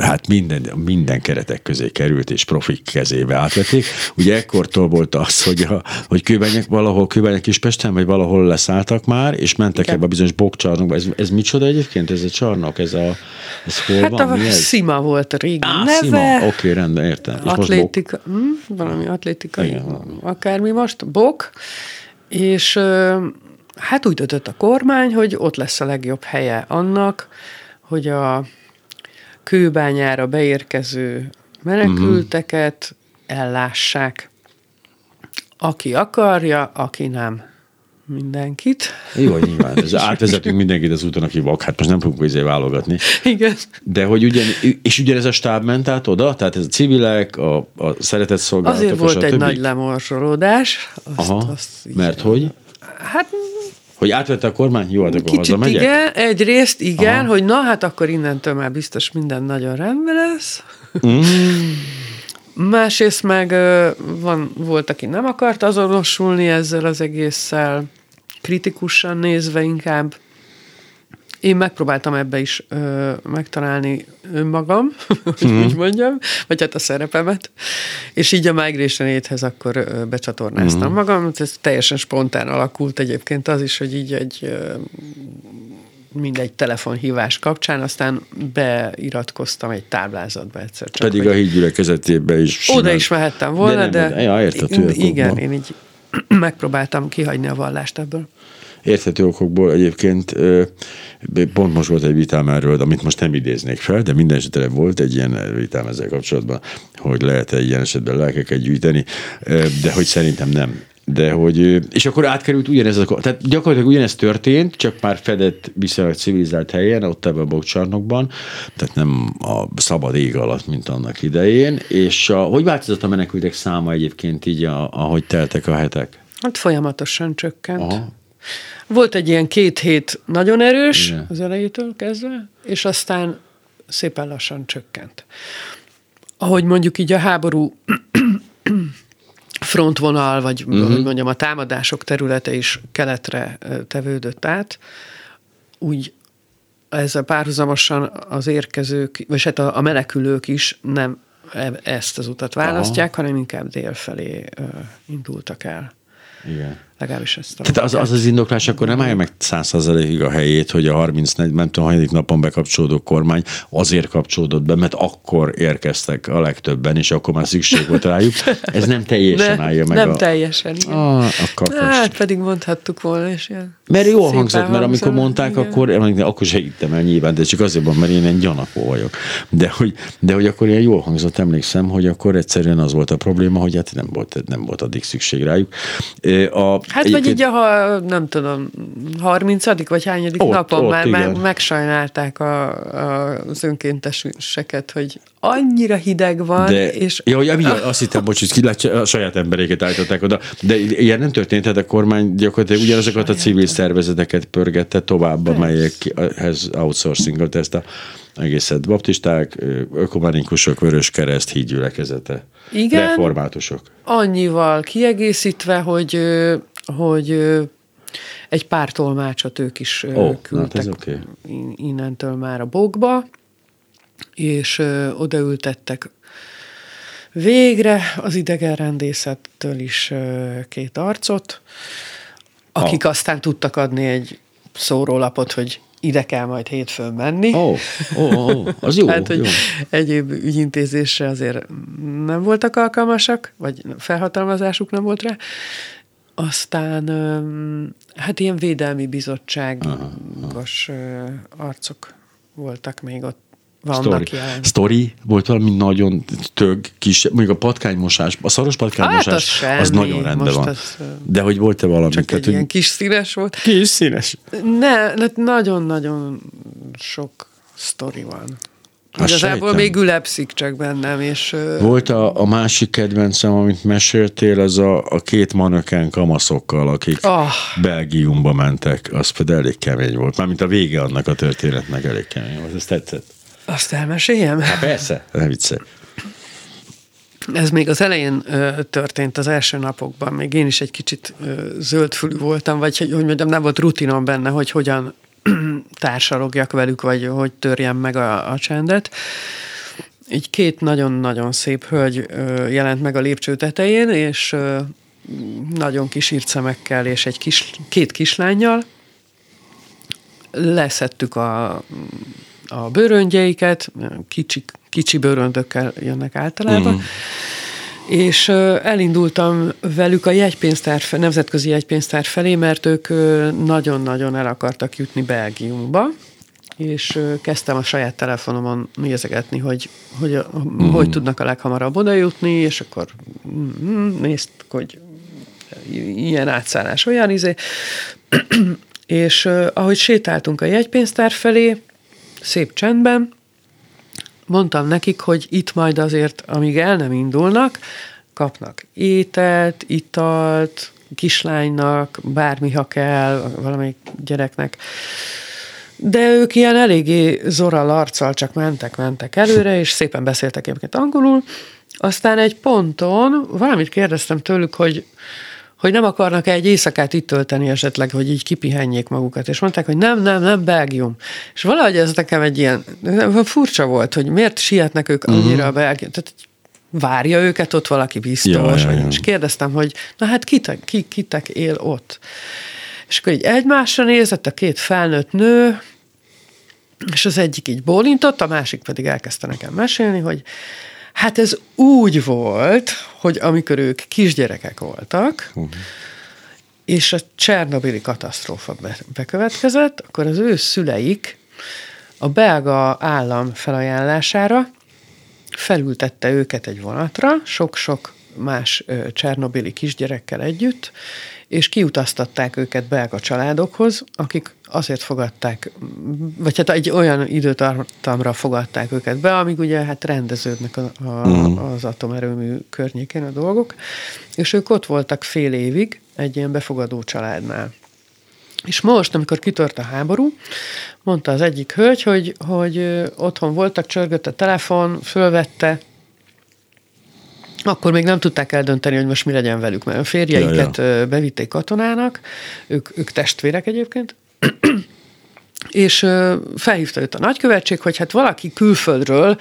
hát minden, minden keretek közé került, és profik kezébe átvették. Ugye ekkortól volt az, hogy, a, hogy kőbenyek valahol, kőbenyek Kispesten, vagy valahol leszálltak már, és mentek igen. ebbe a bizonyos bokcsarnokba. Ez, ez micsoda egyébként, ez a csarnok? Ez, a, ez hol hát van? a Mi ez? Szima volt a régi Á, neve. Szima. Oké, okay, rendben, értem. És atlétika, most bok... hm, valami atlétikai, igen. akármi most, bok, és hát úgy döntött a kormány, hogy ott lesz a legjobb helye annak, hogy a kőbányára beérkező menekülteket ellássák. Aki akarja, aki nem. Mindenkit. Jó, nyilván. Ez átvezetünk mindenkit az úton, aki vak. Hát most nem fogunk izé válogatni. Igen. De hogy ugyan, és ugyanez a stáb ment át oda? Tehát ez a civilek, a, a szeretett szolgálatok, Azért volt egy többi? nagy lemorzsolódás. Azt, Aha, azt mert hogy? Hát hogy átvette a kormány? Jó, hát akkor Kicsit hazamegyek? igen, egyrészt igen, Aha. hogy na hát akkor innentől már biztos minden nagyon rendben lesz. Mm. Másrészt meg van, volt, aki nem akart azonosulni ezzel az egésszel, kritikusan nézve inkább. Én megpróbáltam ebbe is ö, megtalálni önmagam, hogy mm. úgy mondjam, vagy hát a szerepemet, és így a Migration Aid-hez akkor ö, becsatornáztam mm. magam. Ez teljesen spontán alakult egyébként az is, hogy így egy ö, mindegy telefonhívás kapcsán, aztán beiratkoztam egy táblázatba egyszer csak. Pedig hogy... a hídgyülekezetében is. Simán. Oda is mehettem volna, de, de, de ja, értető, igen, én így megpróbáltam kihagyni a vallást ebből érthető okokból egyébként pont most volt egy vitám erről, amit most nem idéznék fel, de minden esetre volt egy ilyen vitám ezzel kapcsolatban, hogy lehet-e ilyen esetben lelkeket gyűjteni, de hogy szerintem nem. De hogy, és akkor átkerült ugyanez, a, tehát gyakorlatilag ugyanez történt, csak már fedett viszonylag civilizált helyen, ott ebben a bokcsarnokban, tehát nem a szabad ég alatt, mint annak idején, és a, hogy változott a menekültek száma egyébként így, a, ahogy teltek a hetek? Hát folyamatosan csökkent. Aha. Volt egy ilyen két hét nagyon erős Igen. az elejétől kezdve, és aztán szépen lassan csökkent. Ahogy mondjuk így a háború frontvonal, vagy uh-huh. hogy mondjam, a támadások területe is keletre tevődött át, úgy ezzel párhuzamosan az érkezők, vagy hát a, a menekülők is nem e, ezt az utat választják, Aha. hanem inkább dél felé indultak el. Igen. Legalábbis ezt Tehát az, az az indoklás akkor nem állja meg százszerzalékig a helyét, hogy a 34, nem tudom, hanyadik napon bekapcsolódó kormány azért kapcsolódott be, mert akkor érkeztek a legtöbben, és akkor már szükség volt rájuk. Ez nem teljesen ne, állja meg. Nem a... teljesen, igen. Ah, akkor hát pedig mondhattuk volna, és ilyen Mert jó hangzott, mert amikor mondták, igen. akkor, akkor segítem el nyilván, de csak azért van, mert én egy gyanakó vagyok. De hogy, de hogy akkor ilyen jól hangzott, emlékszem, hogy akkor egyszerűen az volt a probléma, hogy hát nem volt, nem volt addig szükség rájuk. A, Hát Egyébként... vagy így, ha nem tudom, 30 vagy hányadik ott, napon ott, már igen. megsajnálták a, a, az önkénteseket, hogy annyira hideg van, de, és... Ja, hogy azt hittem, bocs, hogy ki a saját embereket állították oda, de ilyen nem történt, tehát a kormány gyakorlatilag ugyanazokat a civil szervezeteket pörgette tovább, amelyekhez outsourcingolt ezt a egészet. Baptisták, ökumenikusok, vörös kereszt, hídgyülekezete, Igen, reformátusok. Annyival kiegészítve, hogy hogy egy pár tolmácsot ők is oh, küldtek hát okay. innentől már a bokba, és odaültettek végre az idegenrendészettől is két arcot, akik oh. aztán tudtak adni egy szórólapot, hogy ide kell majd hétfőn menni. Ó, oh, oh, oh, az jó. hát, hogy jó. egyéb ügyintézésre azért nem voltak alkalmasak, vagy felhatalmazásuk nem volt rá, aztán hát ilyen védelmi bizottságos arcok voltak még ott vannak Story. Story volt valami nagyon tög kis, mondjuk a patkánymosás, a szaros patkánymosás, hát az, az nagyon rendben van. Az, De hogy volt-e valami? Csak tehát, egy ilyen kis színes volt. Kis színes. Ne, nagyon-nagyon sok sztori van. Hát Igazából még ülepszik csak bennem, és... Volt a, a másik kedvencem, amit meséltél, az a, a két manöken kamaszokkal, akik oh. Belgiumba mentek, az pedig elég kemény volt. Mármint a vége annak a történetnek elég kemény volt. Ez tetszett? Azt elmeséljem? Hát persze, ne vicce. Ez még az elején ö, történt az első napokban, még én is egy kicsit ö, zöldfülű voltam, vagy hogy, hogy mondjam, nem volt rutinom benne, hogy hogyan társalogjak velük, vagy hogy törjem meg a, a csendet. Így két nagyon-nagyon szép hölgy jelent meg a lépcső tetején, és nagyon kis szemekkel és egy kis, két kislányjal. Leszettük a, a bőröngyeiket, kicsi, kicsi bőröndökkel jönnek általában, uh-huh és elindultam velük a jegypénztár, nemzetközi jegypénztár felé, mert ők nagyon-nagyon el akartak jutni Belgiumba, és kezdtem a saját telefonomon nézegetni, hogy hogy, mm. hogy tudnak a leghamarabb oda jutni, és akkor mm, nézd, hogy ilyen átszállás, olyan izé. és ahogy sétáltunk a jegypénztár felé, szép csendben, mondtam nekik, hogy itt majd azért, amíg el nem indulnak, kapnak ételt, italt, kislánynak, bármi, ha kell, valamelyik gyereknek. De ők ilyen eléggé zoral arccal csak mentek, mentek előre, és szépen beszéltek egyébként angolul. Aztán egy ponton valamit kérdeztem tőlük, hogy hogy nem akarnak egy éjszakát itt tölteni esetleg, hogy így kipihenjék magukat. És mondták, hogy nem, nem, nem, Belgium. És valahogy ez nekem egy ilyen furcsa volt, hogy miért sietnek ők mhm. annyira uh-huh. a Belgium. Tehát várja őket ott valaki biztos. Ja, ja, ja. És kérdeztem, hogy na hát kitek, ki, kitek él ott. És akkor így egymásra nézett a két felnőtt nő, és az egyik így bólintott, a másik pedig elkezdte nekem mesélni, hogy Hát ez úgy volt, hogy amikor ők kisgyerekek voltak, uh-huh. és a Csernobili katasztrófa bekövetkezett, akkor az ő szüleik a belga állam felajánlására felültette őket egy vonatra, sok-sok más Csernobili kisgyerekkel együtt, és kiutaztatták őket belga családokhoz, akik azért fogadták, vagy hát egy olyan időtartamra fogadták őket be, amíg ugye hát rendeződnek a, a, uh-huh. az atomerőmű környékén a dolgok, és ők ott voltak fél évig egy ilyen befogadó családnál. És most, amikor kitört a háború, mondta az egyik hölgy, hogy, hogy otthon voltak, csörgött a telefon, fölvette, akkor még nem tudták eldönteni, hogy most mi legyen velük, mert a férjeiket ja, ja. bevitték katonának, ők, ők testvérek egyébként, és felhívta őt a nagykövetség, hogy hát valaki külföldről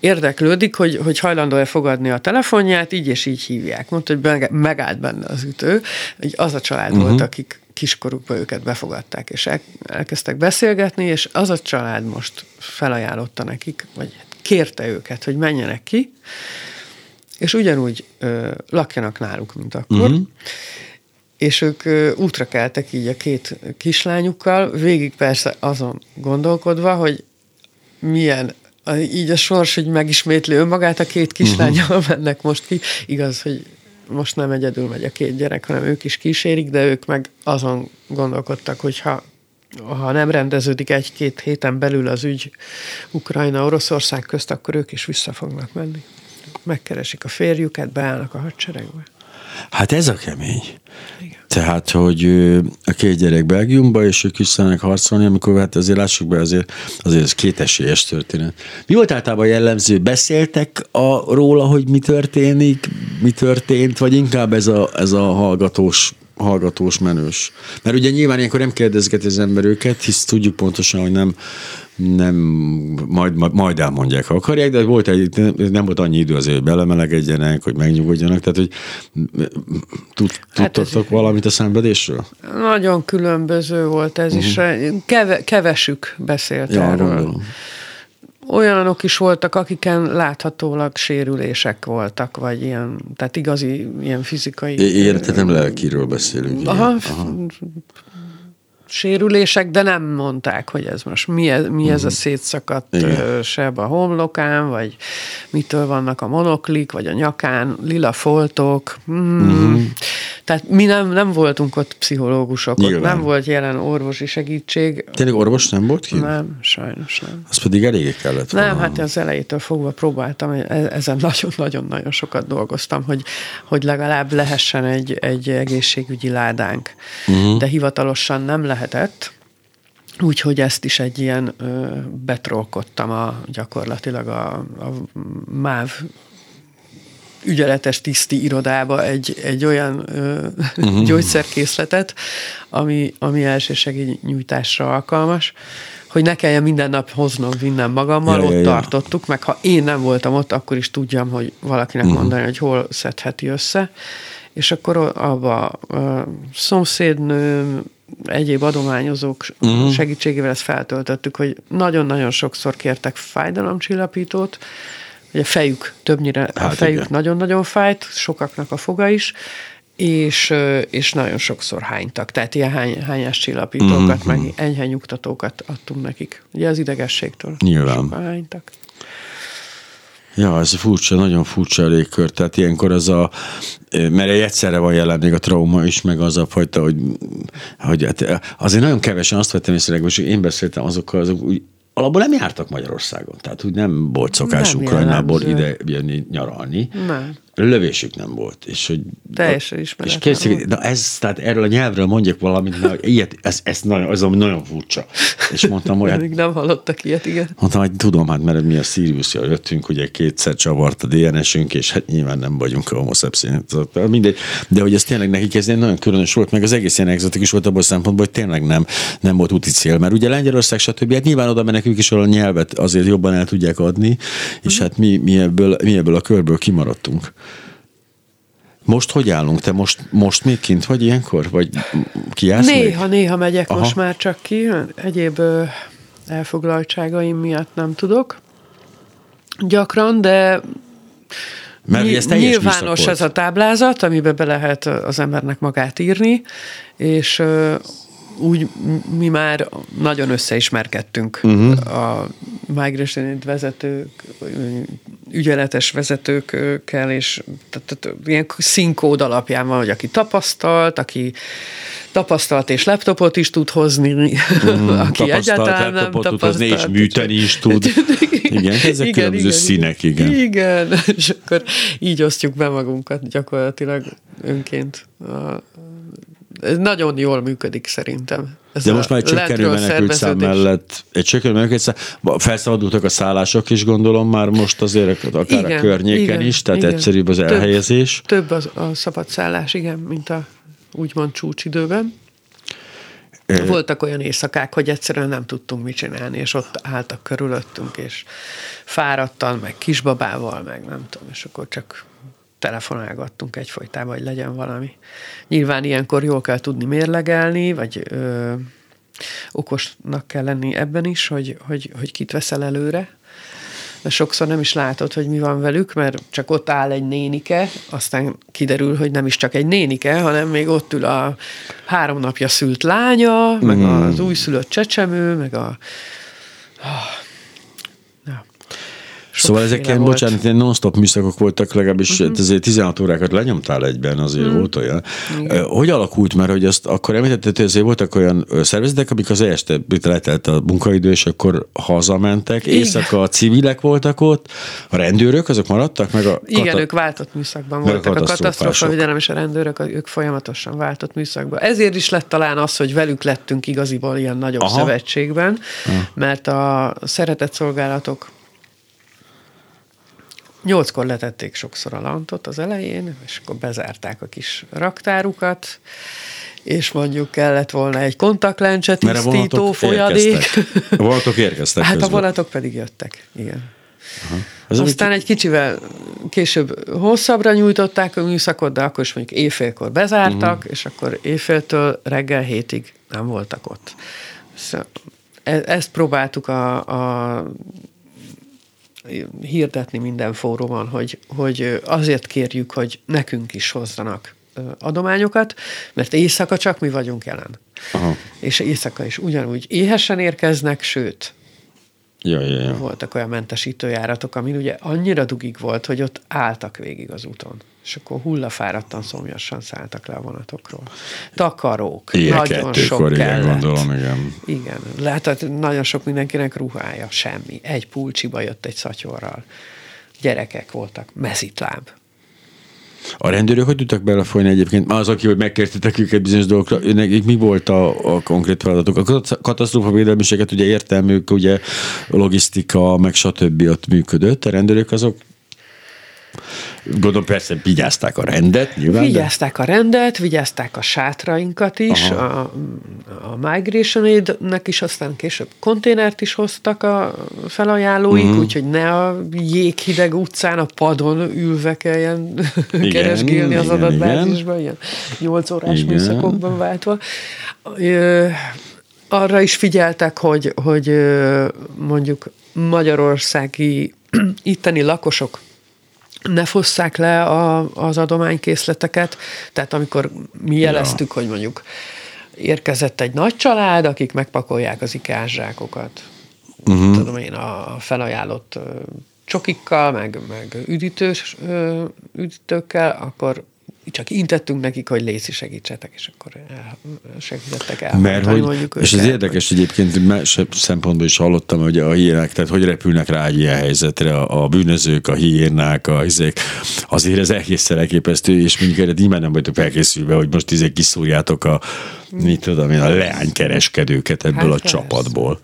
érdeklődik, hogy, hogy hajlandó-e fogadni a telefonját, így és így hívják. Mondta, hogy megállt benne az ütő. Hogy az a család uh-huh. volt, akik kiskorukban őket befogadták, és el, elkezdtek beszélgetni, és az a család most felajánlotta nekik, vagy kérte őket, hogy menjenek ki, és ugyanúgy ö, lakjanak náluk, mint akkor. Uh-huh. És ők ö, útra keltek így a két kislányukkal, végig persze azon gondolkodva, hogy milyen így a sors, hogy megismétli önmagát, a két kislányal uh-huh. mennek most ki. Igaz, hogy most nem egyedül megy a két gyerek, hanem ők is kísérik, de ők meg azon gondolkodtak, hogy ha, ha nem rendeződik egy-két héten belül az ügy Ukrajna-Oroszország közt, akkor ők is vissza fognak menni megkeresik a férjüket, beállnak a hadseregbe. Hát ez a kemény. Igen. Tehát, hogy a két gyerek Belgiumba, és ők visszanek harcolni, amikor hát azért lássuk be, azért, azért ez két esélyes történet. Mi volt általában jellemző? Beszéltek a, róla, hogy mi történik, mi történt, vagy inkább ez a, ez a hallgatós hallgatós, menős. Mert ugye nyilván ilyenkor nem kérdezgeti az ember őket, hisz tudjuk pontosan, hogy nem, nem majd, majd elmondják, ha akarják, de volt egy, nem volt annyi idő azért, hogy belemelegedjenek, hogy megnyugodjanak, tehát hogy hát tudtatok valamit a szenvedésről? Nagyon különböző volt ez uh-huh. is, mhm. Keve, kevesük beszélt ja, erről. Gondolom olyanok is voltak, akiken láthatólag sérülések voltak, vagy ilyen, tehát igazi ilyen fizikai... Érted, lelkiről beszélünk. Aha, Aha sérülések, de nem mondták, hogy ez most mi ez, mi ez a mhm. szétszakadt Igen. seb a homlokán, vagy mitől vannak a monoklik, vagy a nyakán, lila foltok. Mm. Uh-huh. Tehát mi nem, nem voltunk ott pszichológusok, Nyilván. ott nem volt jelen orvosi segítség. Tényleg orvos nem volt ki? Nem, sajnos nem. Az pedig elég kellett volna. Nem, hát az elejétől fogva próbáltam, e-, ezen nagyon-nagyon-nagyon sokat dolgoztam, hogy, hogy legalább lehessen egy, egy egészségügyi ládánk. Uh-huh. De hivatalosan nem lehetett, Úgyhogy ezt is egy ilyen ö, betrolkodtam a, gyakorlatilag a, a MÁV ügyeletes tiszti irodába egy, egy olyan ö, uh-huh. gyógyszerkészletet, ami, ami nyújtásra alkalmas, hogy ne kelljen minden nap hoznom, vinnem magammal, ja, ott ja, tartottuk, meg ha én nem voltam ott, akkor is tudjam, hogy valakinek uh-huh. mondani, hogy hol szedheti össze. És akkor abba a szomszédnő, egyéb adományozók uh-huh. segítségével ezt feltöltöttük, hogy nagyon-nagyon sokszor kértek fájdalomcsillapítót, hogy a fejük többnyire, hát a fejük igen. nagyon-nagyon fájt, sokaknak a foga is, és, és nagyon sokszor hánytak. Tehát ilyen hány, hányás csillapítókat, mm-hmm. meg enyhe nyugtatókat adtunk nekik. Ugye az idegességtől. Nyilván. Sokan hánytak. Ja, ez furcsa, nagyon furcsa légkör. Tehát ilyenkor az a, mert egyszerre van jelen még a trauma is, meg az a fajta, hogy, hogy hát azért nagyon kevesen azt vettem észre, hogy én beszéltem azokkal, azok úgy alapból nem jártak Magyarországon. Tehát úgy nem volt szokás nem Ukrajnából ide jönni nyaralni. Nem lövésük nem volt. És hogy, Teljesen ismeretlen. És készít, na ez, tehát erről a nyelvről mondjak valamit, na, ilyet, ez, ez, nagyon, ez nagyon furcsa. És mondtam olyan. Még nem hallottak ilyet, igen. Mondtam, hogy tudom, hát mert mi a sirius jöttünk, ugye kétszer csavart a DNS-ünk, és hát nyilván nem vagyunk a homo mindegy. De hogy ez tényleg nekik ez nagyon különös volt, meg az egész ilyen exotikus volt abban a szempontból, hogy tényleg nem, nem volt úti cél. Mert ugye Lengyelország, stb. Hát nyilván oda mennek ők is, ahol a nyelvet azért jobban el tudják adni, és uh-huh. hát mi, mi, ebből, mi ebből a körből kimaradtunk. Most hogy állunk? Te most, most még kint vagy ilyenkor? Vagy kiállsz Néha, még? néha megyek Aha. most már csak ki. Egyéb elfoglaltságaim miatt nem tudok. Gyakran, de mert ez nyilvános ez a táblázat, amiben be lehet az embernek magát írni, és úgy mi már nagyon összeismerkedtünk uh-huh. a migration vezetők, ügyeletes vezetőkkel, és tehát, tehát, ilyen színkód alapján van, hogy aki tapasztalt, aki tapasztalt és laptopot is tud hozni, mm, aki egyáltalán nem tapasztalt. és műteni is tud. igen, ezek igen, különböző igen, színek, igen. Igen, és akkor így osztjuk be magunkat gyakorlatilag önként ez nagyon jól működik szerintem. Ez De most már egy csökkenő menekült szám mellett, egy csökkenő menekült szám, felszabadultak a szállások is gondolom már most azért akár igen, a környéken igen, is, tehát igen. egyszerűbb az elhelyezés. Több, az, a szabad szállás, igen, mint a úgymond csúcsidőben. Voltak olyan éjszakák, hogy egyszerűen nem tudtunk mit csinálni, és ott álltak körülöttünk, és fáradtan, meg kisbabával, meg nem tudom, és akkor csak telefonálgattunk egyfolytában, hogy legyen valami. Nyilván ilyenkor jól kell tudni mérlegelni, vagy ö, okosnak kell lenni ebben is, hogy, hogy, hogy kit veszel előre, mert sokszor nem is látod, hogy mi van velük, mert csak ott áll egy nénike, aztán kiderül, hogy nem is csak egy nénike, hanem még ott ül a három napja szült lánya, meg mm. az újszülött csecsemő, meg a... Szóval ezek ilyen, volt. bocsánat, ilyen non-stop műszakok voltak, legalábbis uh-huh. ezért 16 órákat lenyomtál egyben, azért uh-huh. volt olyan. Igen. Hogy alakult már, hogy azt akkor említetted, hogy azért voltak olyan szervezetek, amik az este letelt a munkaidő, és akkor hazamentek, Igen. éjszaka a civilek voltak ott, a rendőrök, azok maradtak? Meg a Igen, kata... ők váltott műszakban voltak. A katasztrófa védelem és a rendőrök, ők folyamatosan váltott műszakban. Ezért is lett talán az, hogy velük lettünk igaziból ilyen nagyobb Aha. szövetségben, Aha. mert a szeretett szolgálatok Nyolckor letették sokszor a lantot az elején, és akkor bezárták a kis raktárukat, és mondjuk kellett volna egy kontaktlencse tisztító folyadék. Érkeztek. A vonatok érkeztek Hát közben. a vonatok pedig jöttek, igen. Aha. Ez Aztán egy kicsivel később hosszabbra nyújtották a műszakot, de akkor is mondjuk éjfélkor bezártak, uh-huh. és akkor éjféltől reggel hétig nem voltak ott. Szóval e- ezt próbáltuk a, a hirdetni minden fórumon, hogy, hogy azért kérjük, hogy nekünk is hozzanak adományokat, mert éjszaka csak mi vagyunk jelen. Aha. És éjszaka is ugyanúgy éhesen érkeznek, sőt, Ja, ja, ja. Voltak olyan mentesítőjáratok, amin ugye annyira dugig volt, hogy ott álltak végig az úton. És akkor hullafáradtan szomjasan szálltak le a vonatokról. Takarók, ilyen nagyon sok kellett. Igen, gondolom, igen. Igen, lehet, nagyon sok mindenkinek ruhája, semmi. Egy pulcsiba jött egy szatyorral. Gyerekek voltak, mezitláb. A rendőrök hogy tudtak belefolyni egyébként? Az, aki, hogy megkértetek őket bizonyos dolgokra, nekik mi volt a, a konkrét feladatok? A katasztrófa védelmiséget ugye értelmük, ugye logisztika, meg stb. ott működött. A rendőrök azok Gondolom persze vigyázták a rendet, nyilván. Vigyázták a rendet, vigyázták a sátrainkat is, a, a Migration Aid-nek is, aztán később konténert is hoztak a felajánlóik, uh-huh. úgyhogy ne a jéghideg utcán a padon ülve kelljen igen, keresgélni az adatbázisban, ilyen 8 órás igen. műszakokban váltva. Arra is figyeltek, hogy, hogy mondjuk magyarországi itteni lakosok ne fosszák le a, az adománykészleteket, tehát amikor mi jeleztük, ja. hogy mondjuk érkezett egy nagy család, akik megpakolják az ikázsákokat, uh-huh. tudom én, a felajánlott csokikkal, meg, meg üdítős, üdítőkkel, akkor csak intettünk nekik, hogy léci segítsetek, és akkor segítettek el. Mert hogy, mondjuk és ez érdekes egyébként, más szempontból is hallottam, hogy a hiének, tehát hogy repülnek rá egy ilyen helyzetre a, a bűnözők, a hiénák, a hizék. Azért ez egészen elképesztő, és mondjuk erre nyilván nem vagytok felkészülve, hogy most izé kiszúrjátok a, mit tudom én, a leánykereskedőket ebből hát a persze. csapatból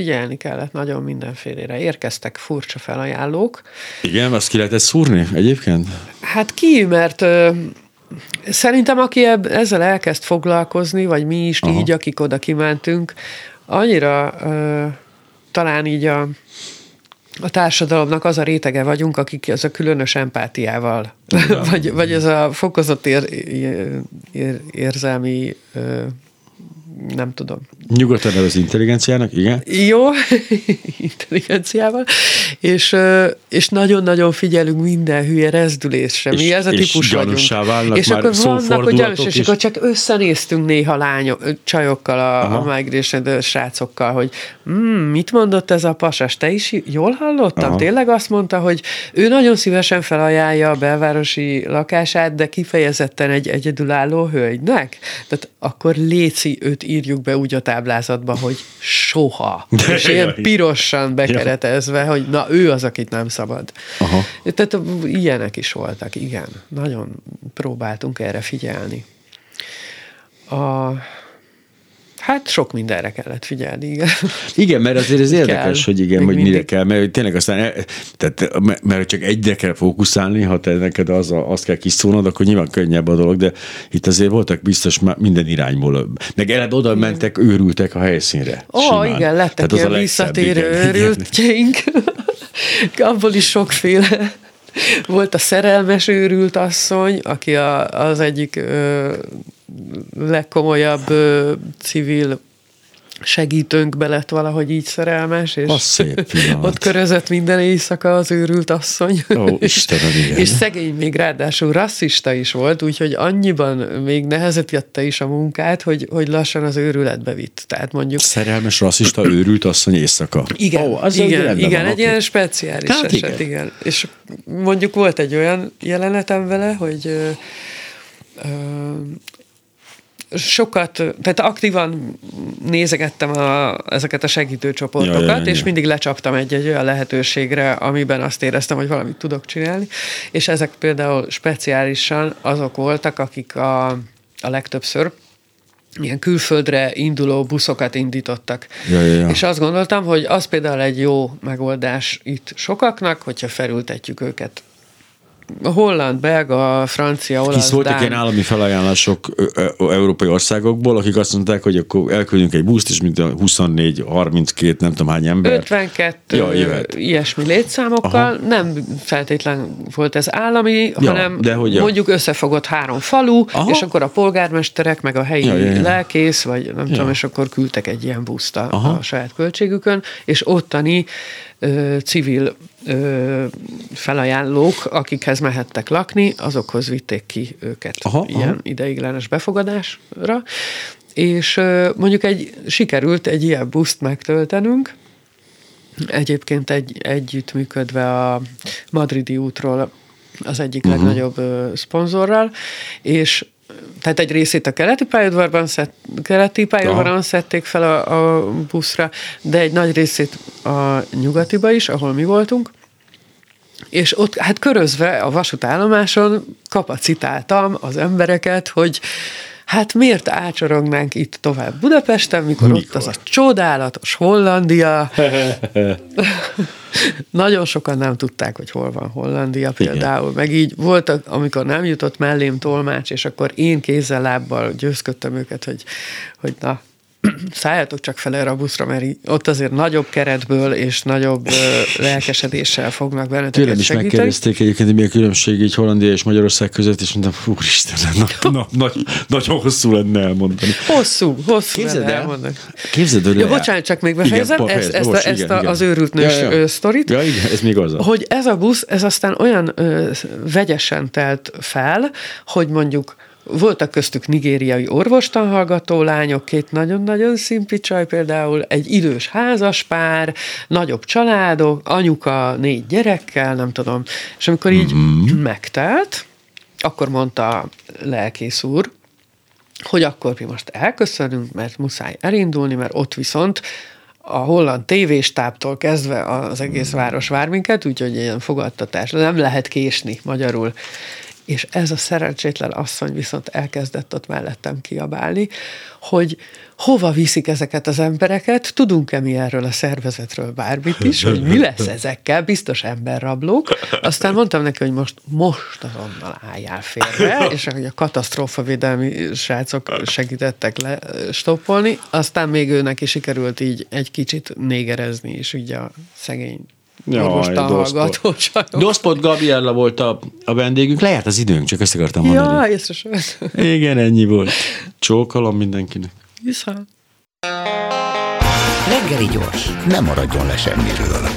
figyelni kellett nagyon mindenfélére. Érkeztek furcsa felajánlók. Igen, azt ki lehet szúrni egyébként? Hát ki, mert ö, szerintem aki eb, ezzel elkezd foglalkozni, vagy mi is Aha. így, akik oda kimentünk, annyira ö, talán így a a társadalomnak az a rétege vagyunk, akik ez a különös empátiával, vagy, vagy ez a fokozott ér, ér, érzelmi nem tudom. Nyugodtan az intelligenciának, igen. Jó, intelligenciával, és, és nagyon-nagyon figyelünk minden hülye rezdülésre. Mi és, ez a típus és vagyunk. És akkor vannak, hogy gyanús, és akkor csak összenéztünk néha lányok, csajokkal, a, a migration srácokkal, hogy mm, mit mondott ez a pasas, te is jól hallottam? Aha. Tényleg azt mondta, hogy ő nagyon szívesen felajánlja a belvárosi lakását, de kifejezetten egy egyedülálló hölgynek. Tehát akkor léci őt írjuk be úgy a táblázatba, hogy soha. De és ilyen pirosan bekeretezve, hogy na ő az, akit nem szabad. Aha. Tehát ilyenek is voltak, igen. Nagyon próbáltunk erre figyelni. A, Hát sok mindenre kellett figyelni, igen. Igen, mert azért ez érdekes, kell, hogy igen, hogy mindig. mire kell, mert tényleg aztán, e, tehát, mert csak egyre kell fókuszálni, ha te neked az a, azt kell kiszólnod, akkor nyilván könnyebb a dolog, de itt azért voltak biztos minden irányból. Meg eled oda mentek, őrültek a helyszínre. Ó, oh, igen, lettek Tehát ilyen visszatérő őrültjeink. Abból is sokféle. Volt a szerelmes őrült asszony, aki a, az egyik ö, legkomolyabb ö, civil segítőnkbe lett valahogy így szerelmes, és az szép ott körözött minden éjszaka az őrült asszony. Ó, Istenem, igen. és szegény még ráadásul rasszista is volt, úgyhogy annyiban még nehezítette is a munkát, hogy, hogy lassan az őrületbe vitt. Tehát mondjuk... Szerelmes, rasszista, őrült asszony éjszaka. Igen, oh, az igen, igen egy ilyen speciális Tehát eset, igen. igen. És mondjuk volt egy olyan jelenetem vele, hogy ö, ö, sokat, tehát aktívan nézegettem a, ezeket a segítőcsoportokat, ja, ja, ja. és mindig lecsaptam egy-egy olyan lehetőségre, amiben azt éreztem, hogy valamit tudok csinálni, és ezek például speciálisan azok voltak, akik a, a legtöbbször ilyen külföldre induló buszokat indítottak. Ja, ja, ja. És azt gondoltam, hogy az például egy jó megoldás itt sokaknak, hogyha felültetjük őket holland, belga, francia, olasz, Hisz voltak ilyen állami felajánlások európai országokból, akik azt mondták, hogy akkor elküldünk egy buszt, és mint a 24, 32, nem tudom hány ember. 52 ja, jöhet. ilyesmi létszámokkal. Aha. Nem feltétlen volt ez állami, ja, hanem de hogy ja. mondjuk összefogott három falu, Aha. és akkor a polgármesterek, meg a helyi ja, ja, ja. lelkész, vagy nem ja. tudom, és akkor küldtek egy ilyen buszt a, a saját költségükön, és ottani ö, civil ö, felajánlók, akikhez mehettek lakni, azokhoz vitték ki őket aha, ilyen aha. ideiglenes befogadásra, és ö, mondjuk egy, sikerült egy ilyen buszt megtöltenünk, egyébként egy, együttműködve a Madridi útról az egyik uh-huh. legnagyobb ö, szponzorral, és tehát egy részét a keleti pályaudvarban szett, keleti pályaudvaron szedték fel a, a buszra, de egy nagy részét a nyugatiba is, ahol mi voltunk, és ott hát körözve a vasútállomáson kapacitáltam az embereket, hogy hát miért ácsorognánk itt tovább Budapesten, mikor, mikor? ott az a csodálatos Hollandia. Nagyon sokan nem tudták, hogy hol van Hollandia például, Igen. meg így voltak, amikor nem jutott mellém tolmács, és akkor én kézzel, lábbal győzködtem őket, hogy, hogy na, szálljatok csak fel erre a buszra, mert ott azért nagyobb keretből és nagyobb lelkesedéssel fognak benneteket Tőlem is segíteni. megkérdezték egyébként, hogy mi a különbség így Hollandia és Magyarország között, és mondtam, úristen, na, na, na, nagyon hosszú lenne elmondani. Hosszú, hosszú képzeld lenne el, elmondani. Képzeld el, ja, bocsánat, csak még befejezem igen, ezt, ezt, a, ezt igen, a, igen. az őrült nős ja, ja. sztorit. Ja, igen, ez még az. Hogy ez a busz, ez aztán olyan ö, vegyesen telt fel, hogy mondjuk voltak köztük nigériai orvostanhallgató lányok, két nagyon-nagyon szimpi csaj például, egy idős házaspár, nagyobb családok, anyuka négy gyerekkel, nem tudom. És amikor így mm-hmm. megtelt, akkor mondta lelkész úr, hogy akkor mi most elköszönünk, mert muszáj elindulni, mert ott viszont a holland tévéstáptól kezdve az egész város vár minket, úgyhogy ilyen fogadtatás, nem lehet késni magyarul és ez a szerencsétlen asszony viszont elkezdett ott mellettem kiabálni, hogy hova viszik ezeket az embereket, tudunk-e mi erről a szervezetről bármit is, hogy mi lesz ezekkel, biztos emberrablók. Aztán mondtam neki, hogy most, most azonnal álljál félre, és hogy a katasztrófavédelmi srácok segítettek le stoppolni, aztán még őnek is sikerült így egy kicsit négerezni, és így a szegény orvostan Doszpot Gabriella volt a, a vendégünk. Lejárt az időnk, csak ezt akartam mondani. Ja, észre sem. Igen, ennyi volt. Csókolom mindenkinek. Viszont. Reggeli gyors, nem maradjon le semmiről.